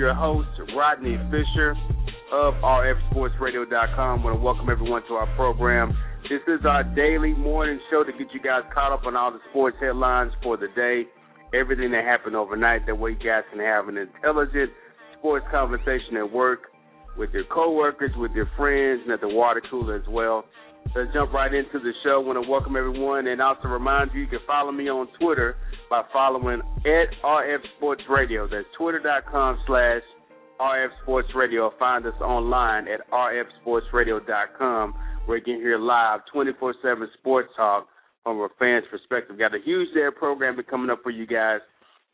Your host Rodney Fisher of RFSportsRadio.com. I want to welcome everyone to our program. This is our daily morning show to get you guys caught up on all the sports headlines for the day, everything that happened overnight. That way you guys can have an intelligent sports conversation at work with your coworkers, with your friends, and at the water cooler as well. Let's jump right into the show. I want to welcome everyone and also remind you you can follow me on Twitter by following at RF Sports Radio. That's twitter.com slash RF Sports Radio. Find us online at rfsportsradio.com you can hear live 24 7 sports talk from a fan's perspective. Got a huge day of programming coming up for you guys.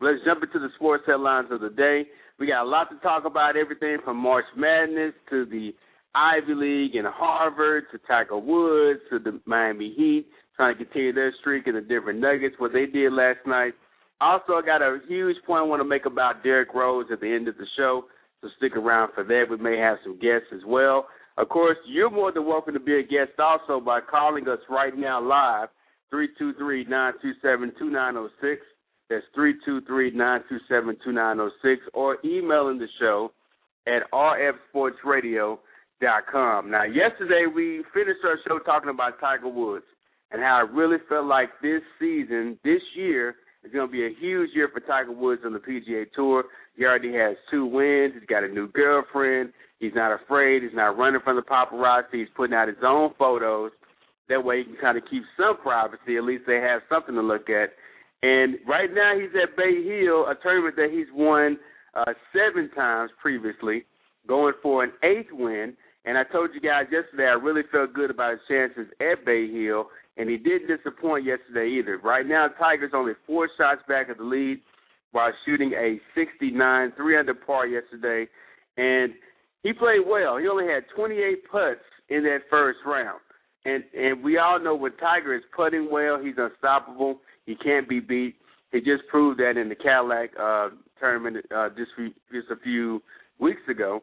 Let's jump into the sports headlines of the day. We got a lot to talk about, everything from March Madness to the Ivy League and Harvard to Tiger Woods to the Miami Heat trying to continue their streak and the Denver Nuggets, what they did last night. Also, I got a huge point I want to make about Derrick Rose at the end of the show, so stick around for that. We may have some guests as well. Of course, you're more than welcome to be a guest also by calling us right now live, 323-927-2906. That's 323-927-2906, or emailing the show at rfsportsradio.com. Now, yesterday we finished our show talking about Tiger Woods and how I really felt like this season, this year, is going to be a huge year for Tiger Woods on the PGA Tour. He already has two wins. He's got a new girlfriend. He's not afraid. He's not running from the paparazzi. He's putting out his own photos. That way he can kind of keep some privacy. At least they have something to look at. And right now he's at Bay Hill, a tournament that he's won uh, seven times previously, going for an eighth win. And I told you guys yesterday I really felt good about his chances at Bay Hill and he didn't disappoint yesterday either. Right now, Tiger's only four shots back of the lead while shooting a 69 3 under par yesterday, and he played well. He only had 28 putts in that first round, and and we all know when Tiger is putting well, he's unstoppable. He can't be beat. He just proved that in the Cadillac uh, tournament uh, just just a few weeks ago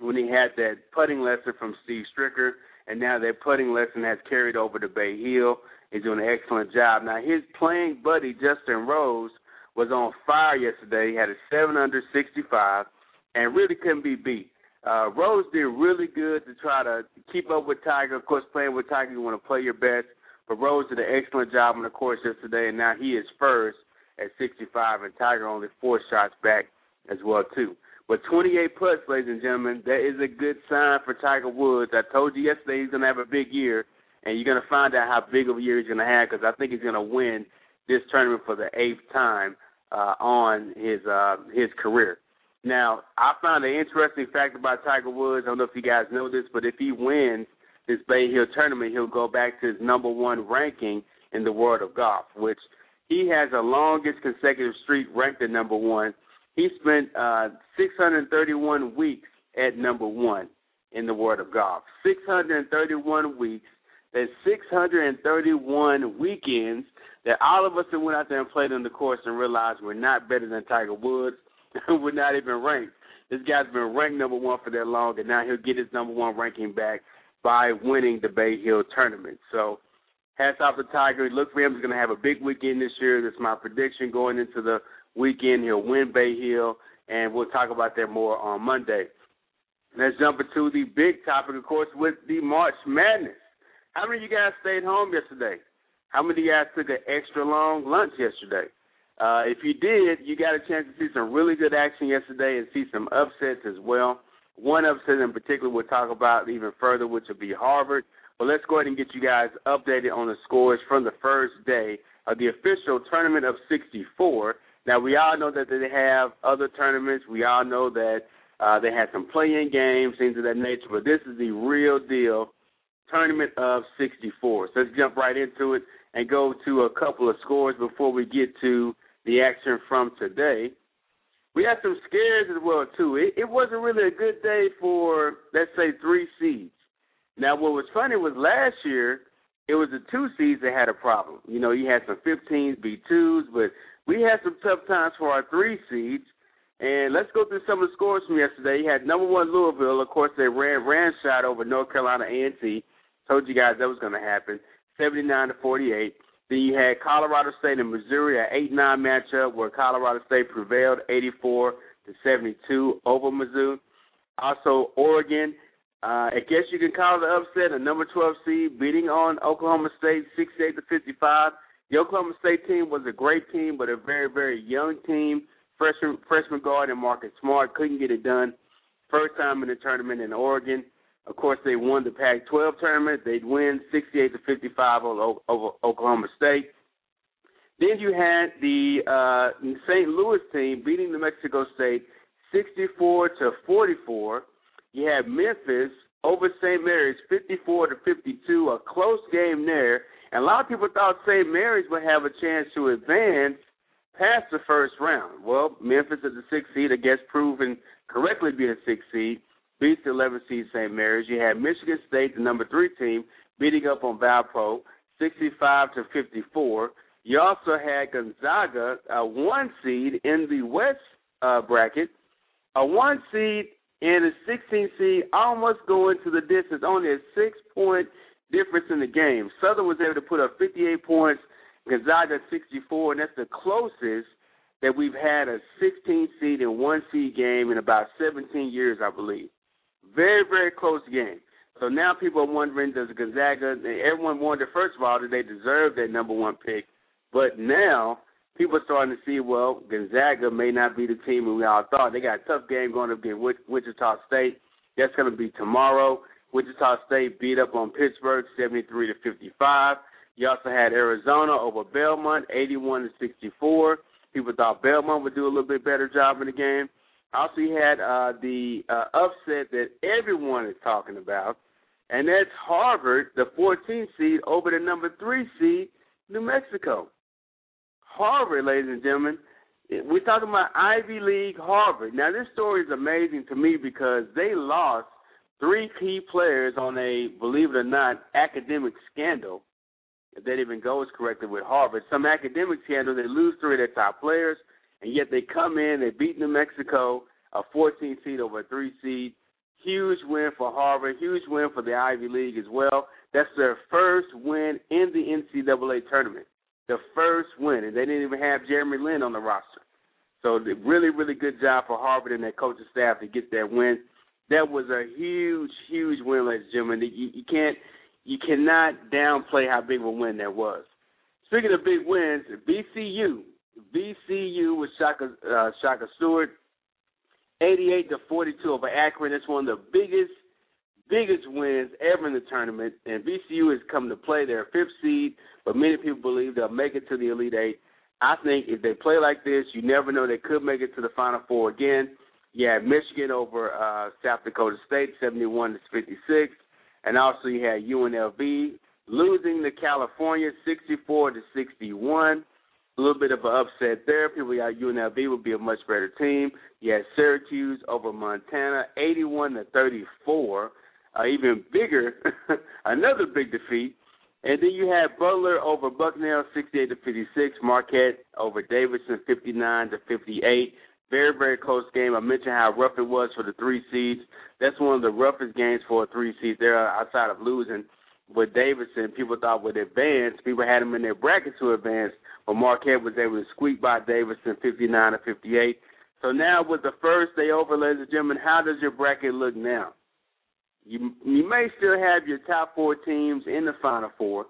when he had that putting lesson from Steve Stricker and now that putting lesson has carried over to Bay Hill. He's doing an excellent job. Now his playing buddy Justin Rose was on fire yesterday. He had a seven under sixty five and really couldn't be beat. Uh, Rose did really good to try to keep up with Tiger. Of course, playing with Tiger, you want to play your best. But Rose did an excellent job on the course yesterday, and now he is first at 65, and Tiger only four shots back as well too. But 28 putts, ladies and gentlemen, that is a good sign for Tiger Woods. I told you yesterday he's going to have a big year, and you're going to find out how big of a year he's going to have because I think he's going to win this tournament for the eighth time uh, on his uh, his career. Now, I found an interesting fact about Tiger Woods. I don't know if you guys know this, but if he wins this Bay Hill tournament, he'll go back to his number one ranking in the world of golf, which he has the longest consecutive streak ranked at number one he spent uh, 631 weeks at number one in the world of golf. 631 weeks. That's 631 weekends that all of us that went out there and played on the course and realized we're not better than Tiger Woods. we're not even ranked. This guy's been ranked number one for that long, and now he'll get his number one ranking back by winning the Bay Hill tournament. So, hats off to Tiger. Look for him. He's going to have a big weekend this year. That's my prediction going into the weekend. He'll win Bay Hill, and we'll talk about that more on Monday. Let's jump into the big topic, of course, with the March Madness. How many of you guys stayed home yesterday? How many of you guys took an extra long lunch yesterday? Uh, if you did, you got a chance to see some really good action yesterday and see some upsets as well. One upset in particular we'll talk about even further, which will be Harvard. But let's go ahead and get you guys updated on the scores from the first day of the official tournament of 64. Now, we all know that they have other tournaments. We all know that uh, they had some play-in games, things of that nature. But this is the real deal tournament of 64. So let's jump right into it and go to a couple of scores before we get to the action from today. We had some scares as well too. It, it wasn't really a good day for let's say three seeds. Now, what was funny was last year it was the two seeds that had a problem. You know, you had some 15s B2s, but we had some tough times for our three seeds. And let's go through some of the scores from yesterday. You had number one Louisville. Of course, they ran ran shot over North Carolina A&T. Told you guys that was going to happen. 79 to 48. Then you had Colorado State and Missouri, an 8 9 matchup where Colorado State prevailed 84 to 72 over Mizzou. Also, Oregon, uh, I guess you can call an upset, a number 12 seed beating on Oklahoma State 68 to 55. The Oklahoma State team was a great team, but a very, very young team. Freshman, freshman guard and Marcus Smart couldn't get it done. First time in the tournament in Oregon. Of course, they won the Pac-12 tournament. They'd win 68 to 55 over, over Oklahoma State. Then you had the uh, St. Louis team beating New Mexico State 64 to 44. You had Memphis over St. Mary's 54 to 52, a close game there. And a lot of people thought St. Mary's would have a chance to advance past the first round. Well, Memphis is the sixth seed, I guess, proven correctly being a sixth seed beats the 11 seed St. Mary's. You had Michigan State, the number three team, beating up on Valpo, 65 to 54. You also had Gonzaga, a one seed in the West uh, bracket, a one seed and a 16 seed, almost going to the distance, only a six point difference in the game. Southern was able to put up 58 points, Gonzaga 64, and that's the closest that we've had a 16 seed and one seed game in about 17 years, I believe. Very, very close game. So now people are wondering, does Gonzaga? Everyone wondered first of all, did they deserve that number one pick? But now people are starting to see, well, Gonzaga may not be the team we all thought. They got a tough game going up against Wichita State. That's going to be tomorrow. Wichita State beat up on Pittsburgh, 73 to 55. You also had Arizona over Belmont, 81 to 64. People thought Belmont would do a little bit better job in the game. Also, you had uh, the uh, upset that everyone is talking about, and that's Harvard, the 14th seed, over the number three seed, New Mexico. Harvard, ladies and gentlemen, we're talking about Ivy League Harvard. Now, this story is amazing to me because they lost three key players on a, believe it or not, academic scandal. If that even goes correctly with Harvard, some academic scandal, they lose three of their top players and yet they come in, they beat New Mexico, a 14 seed over a three seed. Huge win for Harvard, huge win for the Ivy League as well. That's their first win in the NCAA tournament. The first win, and they didn't even have Jeremy Lin on the roster. So really, really good job for Harvard and their coaching staff to get that win. That was a huge, huge win, ladies and gentlemen. You, you can't, you cannot downplay how big of a win that was. Speaking of big wins, VCU VCU with Shaka uh, Shaka Stewart, 88 to 42 over Akron. It's one of the biggest biggest wins ever in the tournament, and VCU has come to play their fifth seed, but many people believe they'll make it to the Elite Eight. I think if they play like this, you never know they could make it to the Final Four again. You had Michigan over uh, South Dakota State, 71 to 56, and also you had UNLV losing to California, 64 to 61 a little bit of an upset there. People got UNLV would be a much better team. You had Syracuse over Montana, 81 to 34. Uh, even bigger, another big defeat. And then you had Butler over Bucknell, 68 to 56. Marquette over Davidson, 59 to 58. Very, very close game. I mentioned how rough it was for the three seeds. That's one of the roughest games for a three seed there outside of losing with Davidson. People thought would advance. People had them in their brackets to advance, but Marquette was able to squeak by Davidson 59 to 58. So now with the first day over, ladies and gentlemen, how does your bracket look now? You you may still have your top four teams in the Final Four,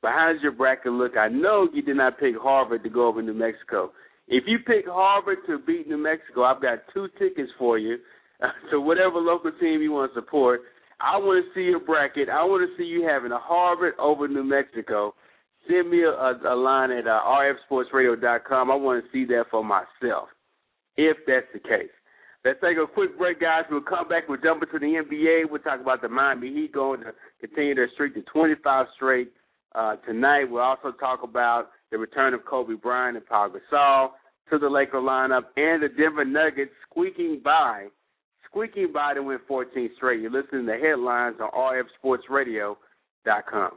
but how does your bracket look? I know you did not pick Harvard to go over New Mexico. If you pick Harvard to beat New Mexico, I've got two tickets for you to whatever local team you want to support. I want to see your bracket. I want to see you having a Harvard over New Mexico. Send me a, a, line at uh, rfsportsradio.com. I want to see that for myself, if that's the case. Let's take a quick break, guys. We'll come back. We'll jump into the NBA. We'll talk about the Miami Heat going to continue their streak to 25 straight uh, tonight. We'll also talk about the return of Kobe Bryant and Pau Gasol to the Laker lineup and the Denver Nuggets squeaking by, squeaking by to win 14 straight. You're listening to headlines on rfsportsradio.com.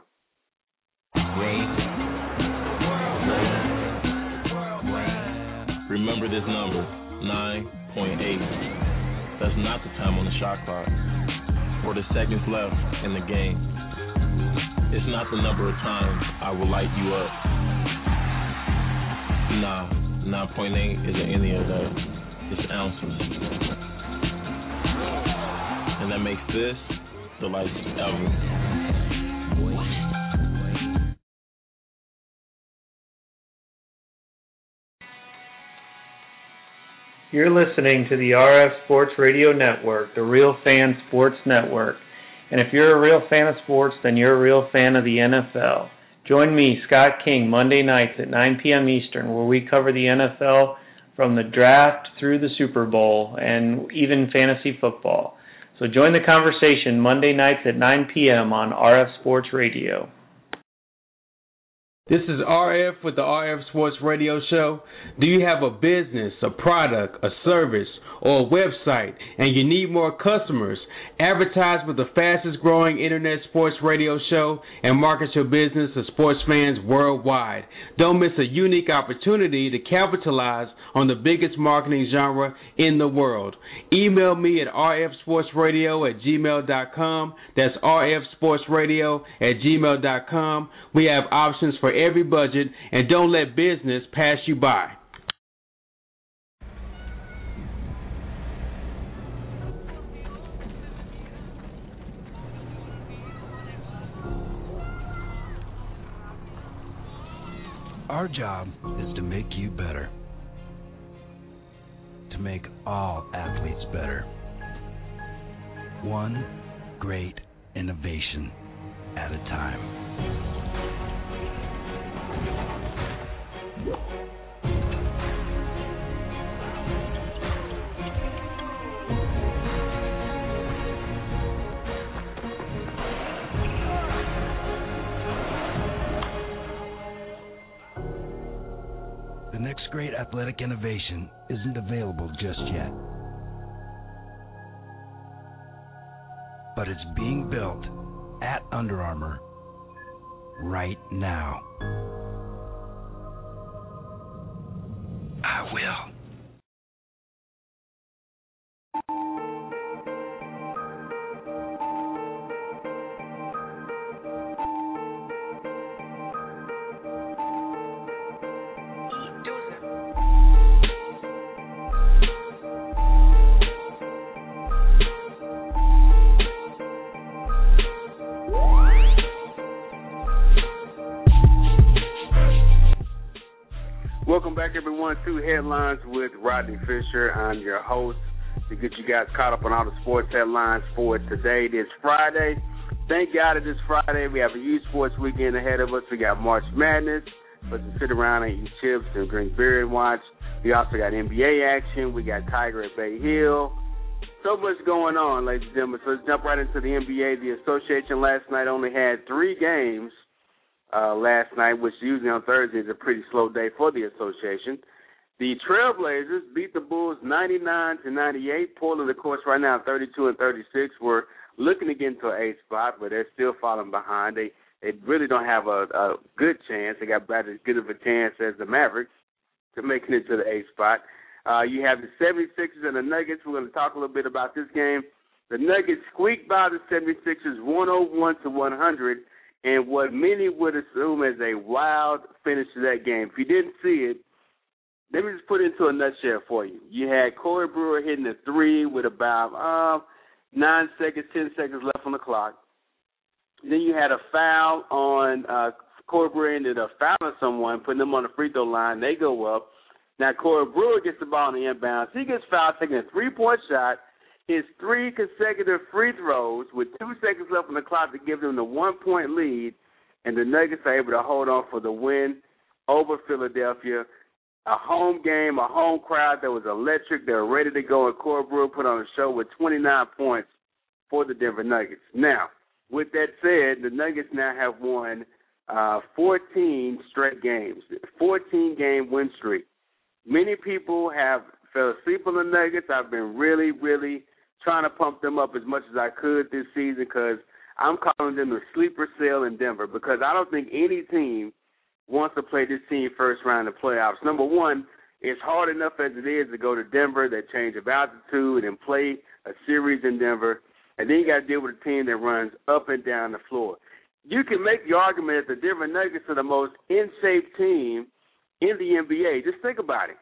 Remember this number, 9.8. That's not the time on the shot clock or the seconds left in the game. It's not the number of times I will light you up. Nah, 9.8 isn't any of that. It's ounces. And that makes this the lightest ever. You're listening to the RF Sports Radio Network, the Real Fan Sports Network. And if you're a real fan of sports, then you're a real fan of the NFL. Join me, Scott King, Monday nights at 9 p.m. Eastern, where we cover the NFL from the draft through the Super Bowl and even fantasy football. So join the conversation Monday nights at 9 p.m. on RF Sports Radio. This is RF with the RF Sports Radio Show. Do you have a business, a product, a service, or a website, and you need more customers? Advertise with the fastest growing internet sports radio show and market your business to sports fans worldwide. Don't miss a unique opportunity to capitalize on the biggest marketing genre in the world. Email me at rfsportsradio at gmail.com. That's rfsportsradio at gmail.com. We have options for every budget, and don't let business pass you by. Our job is to make you better, to make all athletes better. One great innovation at a time. Athletic innovation isn't available just yet. But it's being built at Under Armour right now. I will. Everyone, to Headlines with Rodney Fisher. I'm your host to get you guys caught up on all the sports headlines for today. It is Friday. Thank God it is Friday. We have a huge sports weekend ahead of us. We got March Madness, but to sit around and eat chips and drink beer and watch. We also got NBA action. We got Tiger at Bay Hill. So much going on, ladies and gentlemen. So let's jump right into the NBA. The association last night only had three games uh, last night, which usually on Thursday is a pretty slow day for the association. The Trailblazers beat the Bulls 99 to 98. Portland, of course, right now 32 and 36. We're looking to get into an eighth spot, but they're still falling behind. They they really don't have a, a good chance. They got about as good of a chance as the Mavericks to making it to the eighth spot. Uh, you have the 76ers and the Nuggets. We're going to talk a little bit about this game. The Nuggets squeaked by the 76ers 101 to 100 and what many would assume as a wild finish to that game. If you didn't see it, let me just put it into a nutshell for you. You had Corey Brewer hitting a three with about uh, nine seconds, ten seconds left on the clock. Then you had a foul on uh, Corey Brewer ended up fouling someone, putting them on the free throw line. They go up. Now Corey Brewer gets the ball in the inbounds. He gets fouled taking a three point shot. His three consecutive free throws with two seconds left on the clock to give them the one point lead, and the Nuggets are able to hold on for the win over Philadelphia. A home game, a home crowd that was electric. They're ready to go, and Corey Brewer put on a show with 29 points for the Denver Nuggets. Now, with that said, the Nuggets now have won uh, 14 straight games, 14 game win streak. Many people have fell asleep on the Nuggets. I've been really, really trying to pump them up as much as I could this season because I'm calling them the sleeper cell in Denver because I don't think any team wants to play this team first round of playoffs. Number one, it's hard enough as it is to go to Denver, that change of altitude, and play a series in Denver, and then you got to deal with a team that runs up and down the floor. You can make the argument that the Denver Nuggets are the most in shape team in the NBA. Just think about it.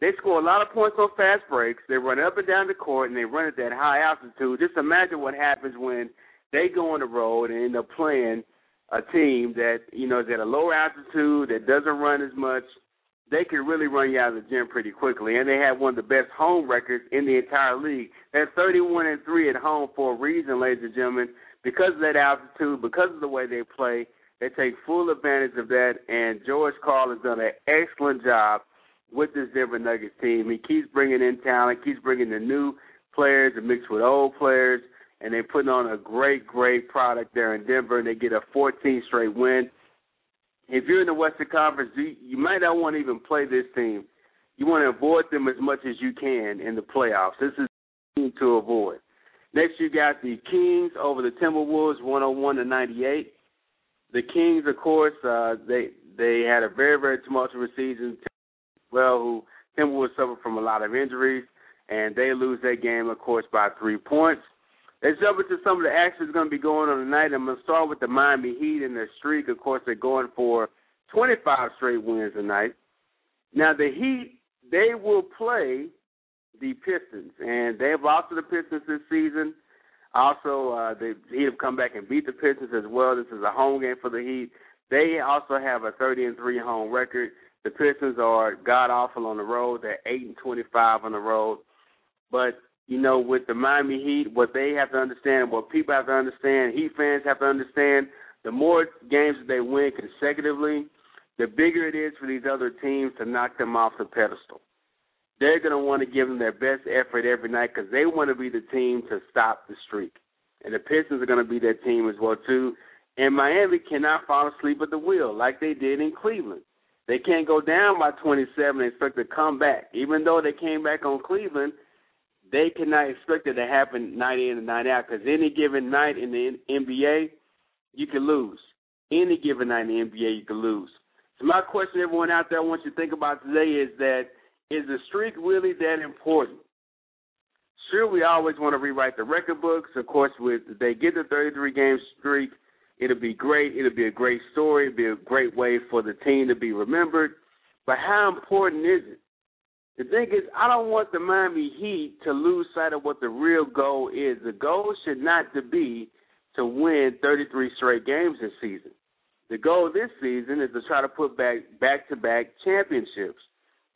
They score a lot of points on fast breaks. They run up and down the court, and they run at that high altitude. Just imagine what happens when they go on the road and end up playing a team that you know is at a lower altitude that doesn't run as much. They can really run you out of the gym pretty quickly, and they have one of the best home records in the entire league. They're 31 and three at home for a reason, ladies and gentlemen, because of that altitude, because of the way they play. They take full advantage of that, and George Karl has done an excellent job with this Denver Nuggets team. He keeps bringing in talent, keeps bringing the new players and mixed with old players, and they're putting on a great, great product there in Denver, and they get a 14 straight win. If you're in the Western Conference, you, might not want to even play this team. You want to avoid them as much as you can in the playoffs. This is team to avoid. Next, you got the Kings over the Timberwolves, 101 to 98. The Kings, of course, uh, they they had a very very tumultuous season well, who Timberwolves suffered from a lot of injuries, and they lose that game, of course, by three points. Let's jump into some of the action that's going to be going on tonight. I'm going to start with the Miami Heat and their streak. Of course, they're going for 25 straight wins tonight. Now, the Heat, they will play the Pistons, and they've lost to the Pistons this season. Also, uh, the Heat have come back and beat the Pistons as well. This is a home game for the Heat. They also have a 30 and three home record. The Pistons are god awful on the road. They're eight and twenty five on the road. But you know, with the Miami Heat, what they have to understand, what people have to understand, Heat fans have to understand, the more games that they win consecutively, the bigger it is for these other teams to knock them off the pedestal. They're going to want to give them their best effort every night because they want to be the team to stop the streak. And the Pistons are going to be that team as well too. And Miami cannot fall asleep at the wheel like they did in Cleveland. They can't go down by 27 and expect to come back. Even though they came back on Cleveland, they cannot expect it to happen night in and night out because any given night in the NBA, you can lose. Any given night in the NBA, you can lose. So my question, everyone out there, I want you to think about today is that is the streak really that important? Sure, we always want to rewrite the record books. Of course, with they get the 33 game streak, It'll be great. It'll be a great story. It'll be a great way for the team to be remembered. But how important is it? The thing is, I don't want the Miami Heat to lose sight of what the real goal is. The goal should not to be to win 33 straight games this season. The goal this season is to try to put back back-to-back championships,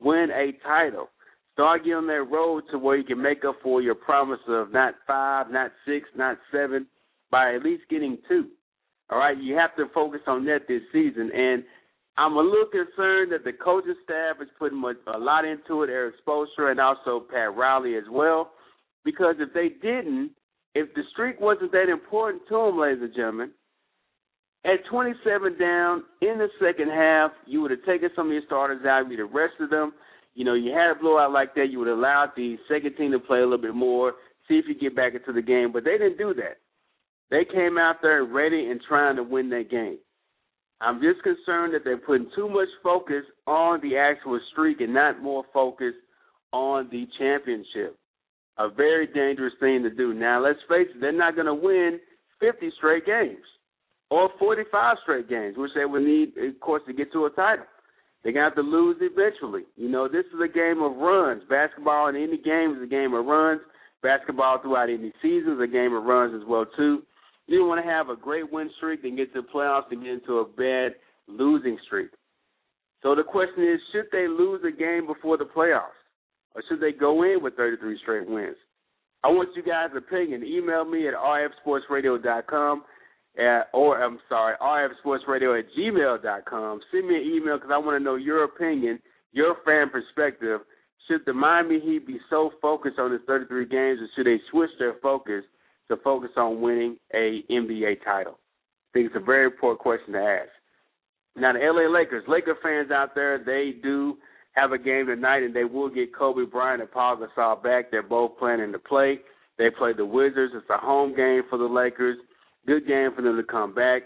win a title, start getting on that road to where you can make up for your promise of not five, not six, not seven, by at least getting two. All right, you have to focus on that this season. And I'm a little concerned that the coaching staff is putting a lot into it, Erik Spoelstra and also Pat Riley as well. Because if they didn't, if the streak wasn't that important to them, ladies and gentlemen, at 27 down in the second half, you would have taken some of your starters out, you'd have rested them. You know, you had a blowout like that, you would have allowed the second team to play a little bit more, see if you get back into the game. But they didn't do that. They came out there ready and trying to win that game. I'm just concerned that they're putting too much focus on the actual streak and not more focus on the championship. A very dangerous thing to do. Now, let's face it, they're not going to win 50 straight games or 45 straight games, which they would need, of course, to get to a title. They're going to have to lose eventually. You know, this is a game of runs. Basketball in any game is a game of runs. Basketball throughout any season is a game of runs as well, too. You don't want to have a great win streak and get to the playoffs and get into a bad losing streak. So the question is, should they lose a game before the playoffs? Or should they go in with 33 straight wins? I want you guys' opinion. Email me at rfsportsradio.com at, or I'm sorry, rfsportsradio at gmail.com. Send me an email because I want to know your opinion, your fan perspective. Should the Miami Heat be so focused on his 33 games, or should they switch their focus to focus on winning a NBA title? I think it's a very important question to ask. Now, the LA Lakers, Laker fans out there, they do have a game tonight, and they will get Kobe Bryant and Pau Gasol back. They're both planning to play. They play the Wizards. It's a home game for the Lakers. Good game for them to come back.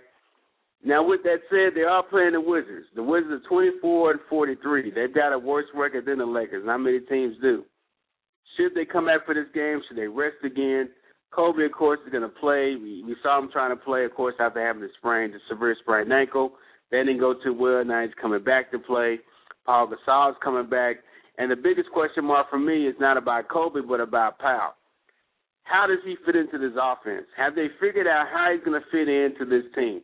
Now, with that said, they are playing the Wizards. The Wizards are 24 and 43. They've got a worse record than the Lakers. Not many teams do. Should they come back for this game? Should they rest again? Kobe, of course, is going to play. We, we saw him trying to play, of course, after having the sprain, the severe sprained ankle. That didn't go too well. Now he's coming back to play. Pau Gasol is coming back. And the biggest question mark for me is not about Kobe, but about Pau. How does he fit into this offense? Have they figured out how he's going to fit into this team?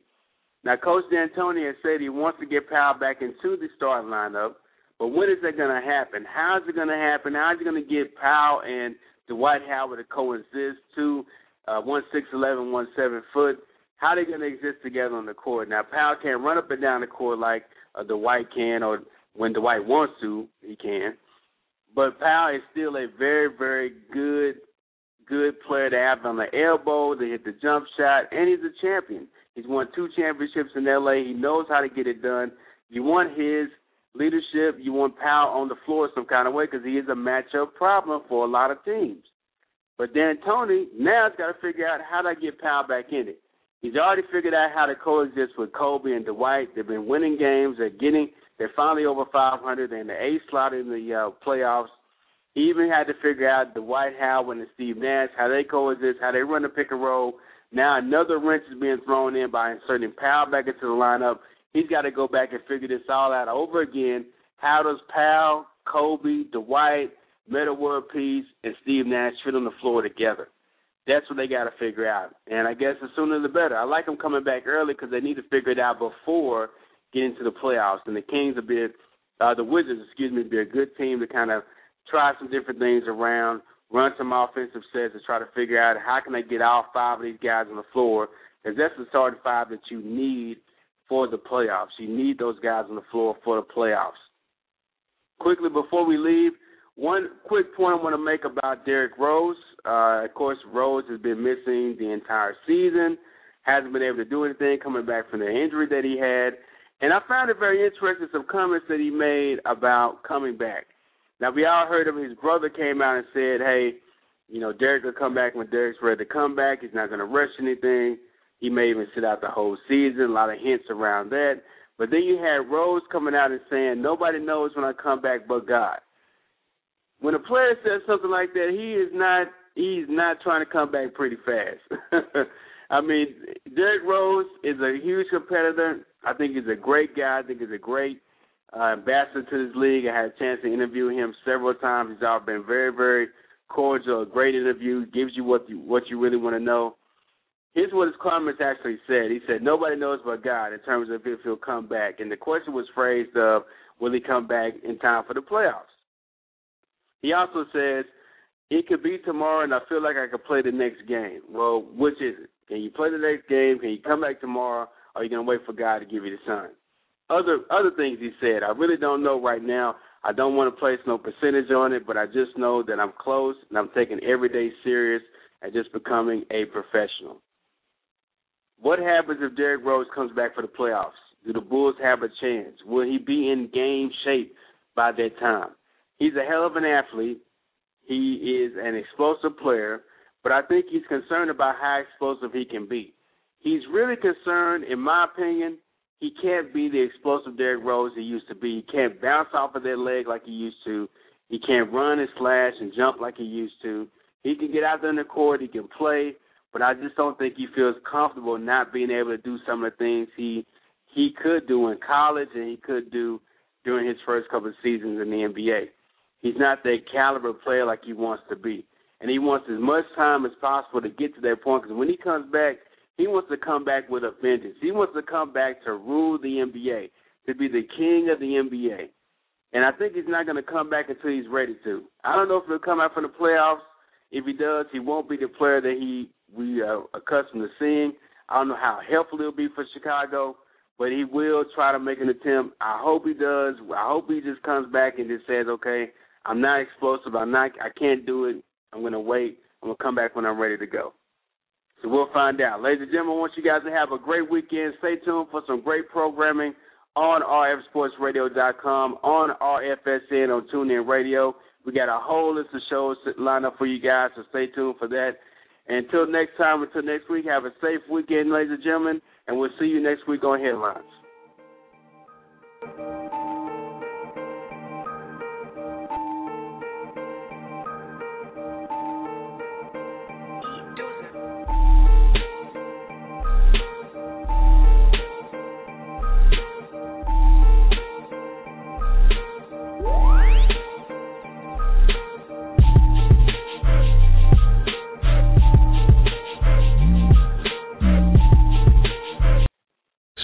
Now, Coach D'Antoni has said he wants to get Pau back into the starting lineup, but when is that going to happen? How is it going to happen? How is he going to get Pau and Dwight Howard to coexist, two uh, one six eleven, one seven foot? How they to exist together on the court? Now, Pau can't run up and down the court like uh, Dwight can, or when Dwight wants to, he can. But Pau is still a very, very good good player to have on the elbow, to hit the jump shot, and he's a champion. He's won two championships in LA. He knows how to get it done. You want his leadership. You want Pau on the floor some kind of way because he is a matchup problem for a lot of teams. But D'Antoni now has got to figure out how to get Pau back in it. He's already figured out how to coexist with Kobe and Dwight. They've been winning games. They're getting. They're finally over 500. They're in the eighth slot in the uh, playoffs. He even had to figure out Dwight Howard and Steve Nash, how they coexist, how they run the pick and roll. Now another wrench is being thrown in by inserting Pau back into the lineup. He's got to go back and figure this all out over again. How does Pau, Kobe, Dwight, Metta World Peace, and Steve Nash fit on the floor together? That's what they got to figure out. And I guess the sooner the better. I like them coming back early because they need to figure it out before getting to the playoffs. And the Kings will be, uh, the Wizards, excuse me, be a good team to kind of – try some different things around, run some offensive sets, and try to figure out how can they get all five of these guys on the floor. Because that's the starting five that you need for the playoffs. You need those guys on the floor for the playoffs. Quickly before we leave, one quick point I want to make about Derrick Rose. Uh, of course, Rose has been missing the entire season, hasn't been able to do anything coming back from the injury that he had. And I found it very interesting some comments that he made about coming back. Now we all heard of his brother came out and said, "Hey, you know, Derrick will come back when Derrick's ready to come back. He's not going to rush anything. He may even sit out the whole season. A lot of hints around that. But then you had Rose coming out and saying, "Nobody knows when I come back but God." When a player says something like that, he is not he's not trying to come back pretty fast. I mean, Derrick Rose is a huge competitor. I think he's a great guy. I think he's a great uh, ambassador to this league. I had a chance to interview him several times. He's all been very, very cordial, great interview. Gives you what you what you really want to know. Here's what his comments actually said. He said, "Nobody knows but God in terms of if he'll come back." And the question was phrased of, "Will he come back in time for the playoffs?" He also says, "It could be tomorrow, and I feel like I could play the next game." Well, which is it? Can you play the next game? Can you come back tomorrow? Or are you gonna wait for God to give you the sign? other other things he said. I really don't know right now. I don't want to place no percentage on it, but I just know that I'm close and I'm taking every day serious and just becoming a professional. What happens if Derrick Rose comes back for the playoffs? Do the Bulls have a chance? Will he be in game shape by that time? He's a hell of an athlete. He is an explosive player, but I think he's concerned about how explosive he can be. He's really concerned, in my opinion, he can't be the explosive Derrick Rose he used to be. He can't bounce off of that leg like he used to. He can't run and slash and jump like he used to. He can get out there in the court. He can play, but I just don't think he feels comfortable not being able to do some of the things he he could do in college and he could do during his first couple of seasons in the NBA. He's not that caliber player like he wants to be. And he wants as much time as possible to get to that point because when he comes back, he wants to come back with a vengeance. He wants to come back to rule the NBA, to be the king of the NBA. And I think he's not going to come back until he's ready to. I don't know if he'll come out from the playoffs. If he does, he won't be the player that he we are accustomed to seeing. I don't know how helpful it'll be for Chicago, but he will try to make an attempt. I hope he does. I hope he just comes back and just says, "Okay, I'm not explosive. I'm not. I can't do it. I'm going to wait. I'm going to come back when I'm ready to go." So we'll find out. Ladies and gentlemen, I want you guys to have a great weekend. Stay tuned for some great programming on rfsportsradio.com, on RFSN, on TuneIn Radio. We got a whole list of shows lined up for you guys, so stay tuned for that. Until next time, until next week, have a safe weekend, ladies and gentlemen, and we'll see you next week on Headlines.